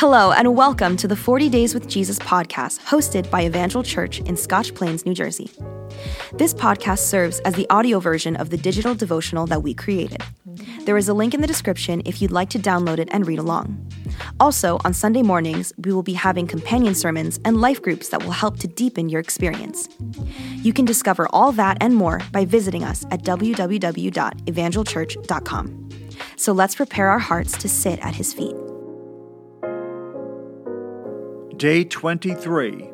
Hello, and welcome to the 40 Days with Jesus podcast, hosted by Evangel Church in Scotch Plains, New Jersey. This podcast serves as the audio version of the digital devotional that we created. There is a link in the description if you'd like to download it and read along. Also, on Sunday mornings, we will be having companion sermons and life groups that will help to deepen your experience. You can discover all that and more by visiting us at www.evangelchurch.com. So let's prepare our hearts to sit at his feet. Day 23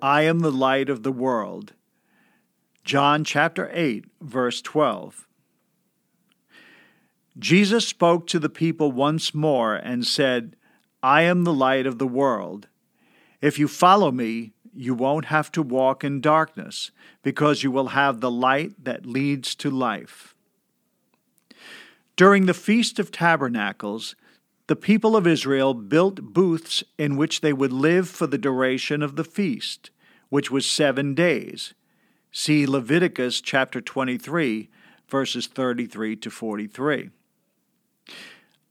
I am the light of the world. John chapter 8, verse 12. Jesus spoke to the people once more and said, I am the light of the world. If you follow me, you won't have to walk in darkness, because you will have the light that leads to life. During the Feast of Tabernacles, the people of Israel built booths in which they would live for the duration of the feast, which was seven days. See Leviticus chapter 23, verses 33 to 43.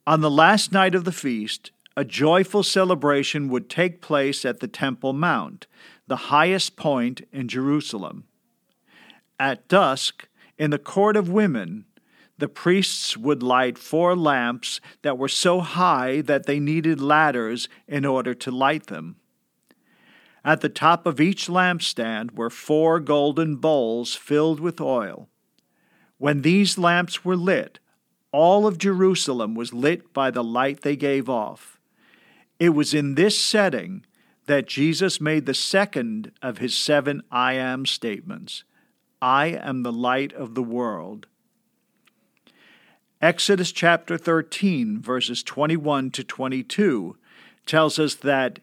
On the last night of the feast, a joyful celebration would take place at the Temple Mount, the highest point in Jerusalem. At dusk, in the court of women, the priests would light four lamps that were so high that they needed ladders in order to light them. At the top of each lampstand were four golden bowls filled with oil. When these lamps were lit, all of Jerusalem was lit by the light they gave off. It was in this setting that Jesus made the second of his seven I am statements I am the light of the world. Exodus chapter 13, verses 21 to 22, tells us that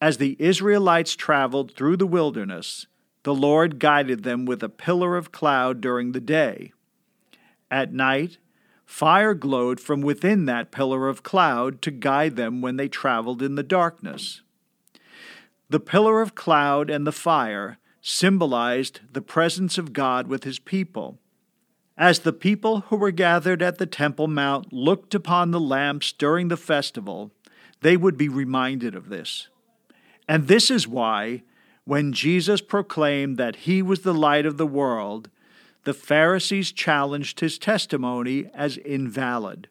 as the Israelites traveled through the wilderness, the Lord guided them with a pillar of cloud during the day. At night, fire glowed from within that pillar of cloud to guide them when they traveled in the darkness. The pillar of cloud and the fire symbolized the presence of God with his people as the people who were gathered at the Temple Mount looked upon the lamps during the festival, they would be reminded of this. And this is why, when Jesus proclaimed that he was the light of the world, the Pharisees challenged his testimony as invalid.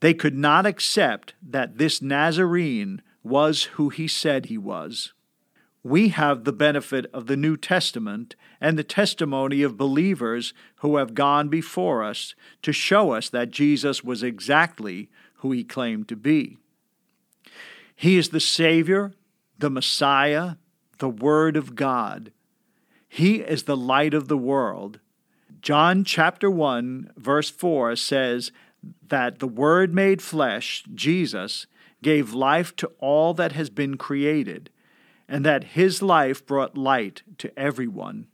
They could not accept that this Nazarene was who he said he was we have the benefit of the New Testament and the testimony of believers who have gone before us to show us that Jesus was exactly who he claimed to be. He is the Savior, the Messiah, the Word of God. He is the light of the world. John chapter 1, verse 4 says that the Word made flesh, Jesus, gave life to all that has been created and that his life brought light to everyone.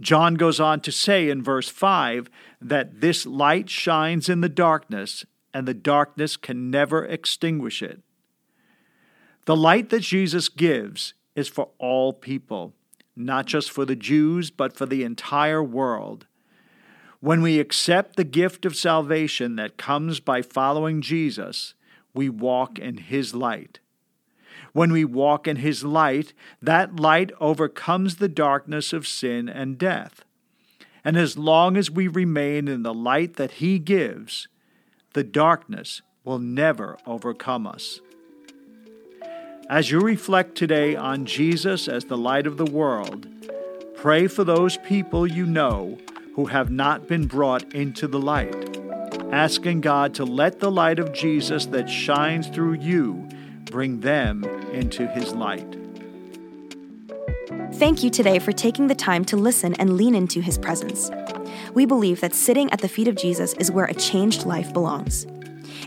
John goes on to say in verse 5 that this light shines in the darkness, and the darkness can never extinguish it. The light that Jesus gives is for all people, not just for the Jews, but for the entire world. When we accept the gift of salvation that comes by following Jesus, we walk in His light. When we walk in His light, that light overcomes the darkness of sin and death. And as long as we remain in the light that He gives, the darkness will never overcome us. As you reflect today on Jesus as the light of the world, pray for those people you know who have not been brought into the light, asking God to let the light of Jesus that shines through you bring them into His light. Thank you today for taking the time to listen and lean into His presence. We believe that sitting at the feet of Jesus is where a changed life belongs.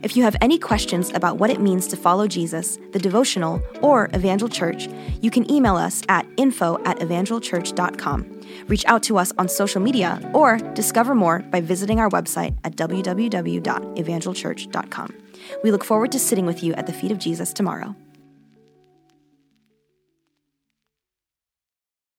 If you have any questions about what it means to follow Jesus, the devotional, or Evangel Church, you can email us at info at evangelchurch.com. Reach out to us on social media or discover more by visiting our website at www.evangelchurch.com. We look forward to sitting with you at the feet of Jesus tomorrow.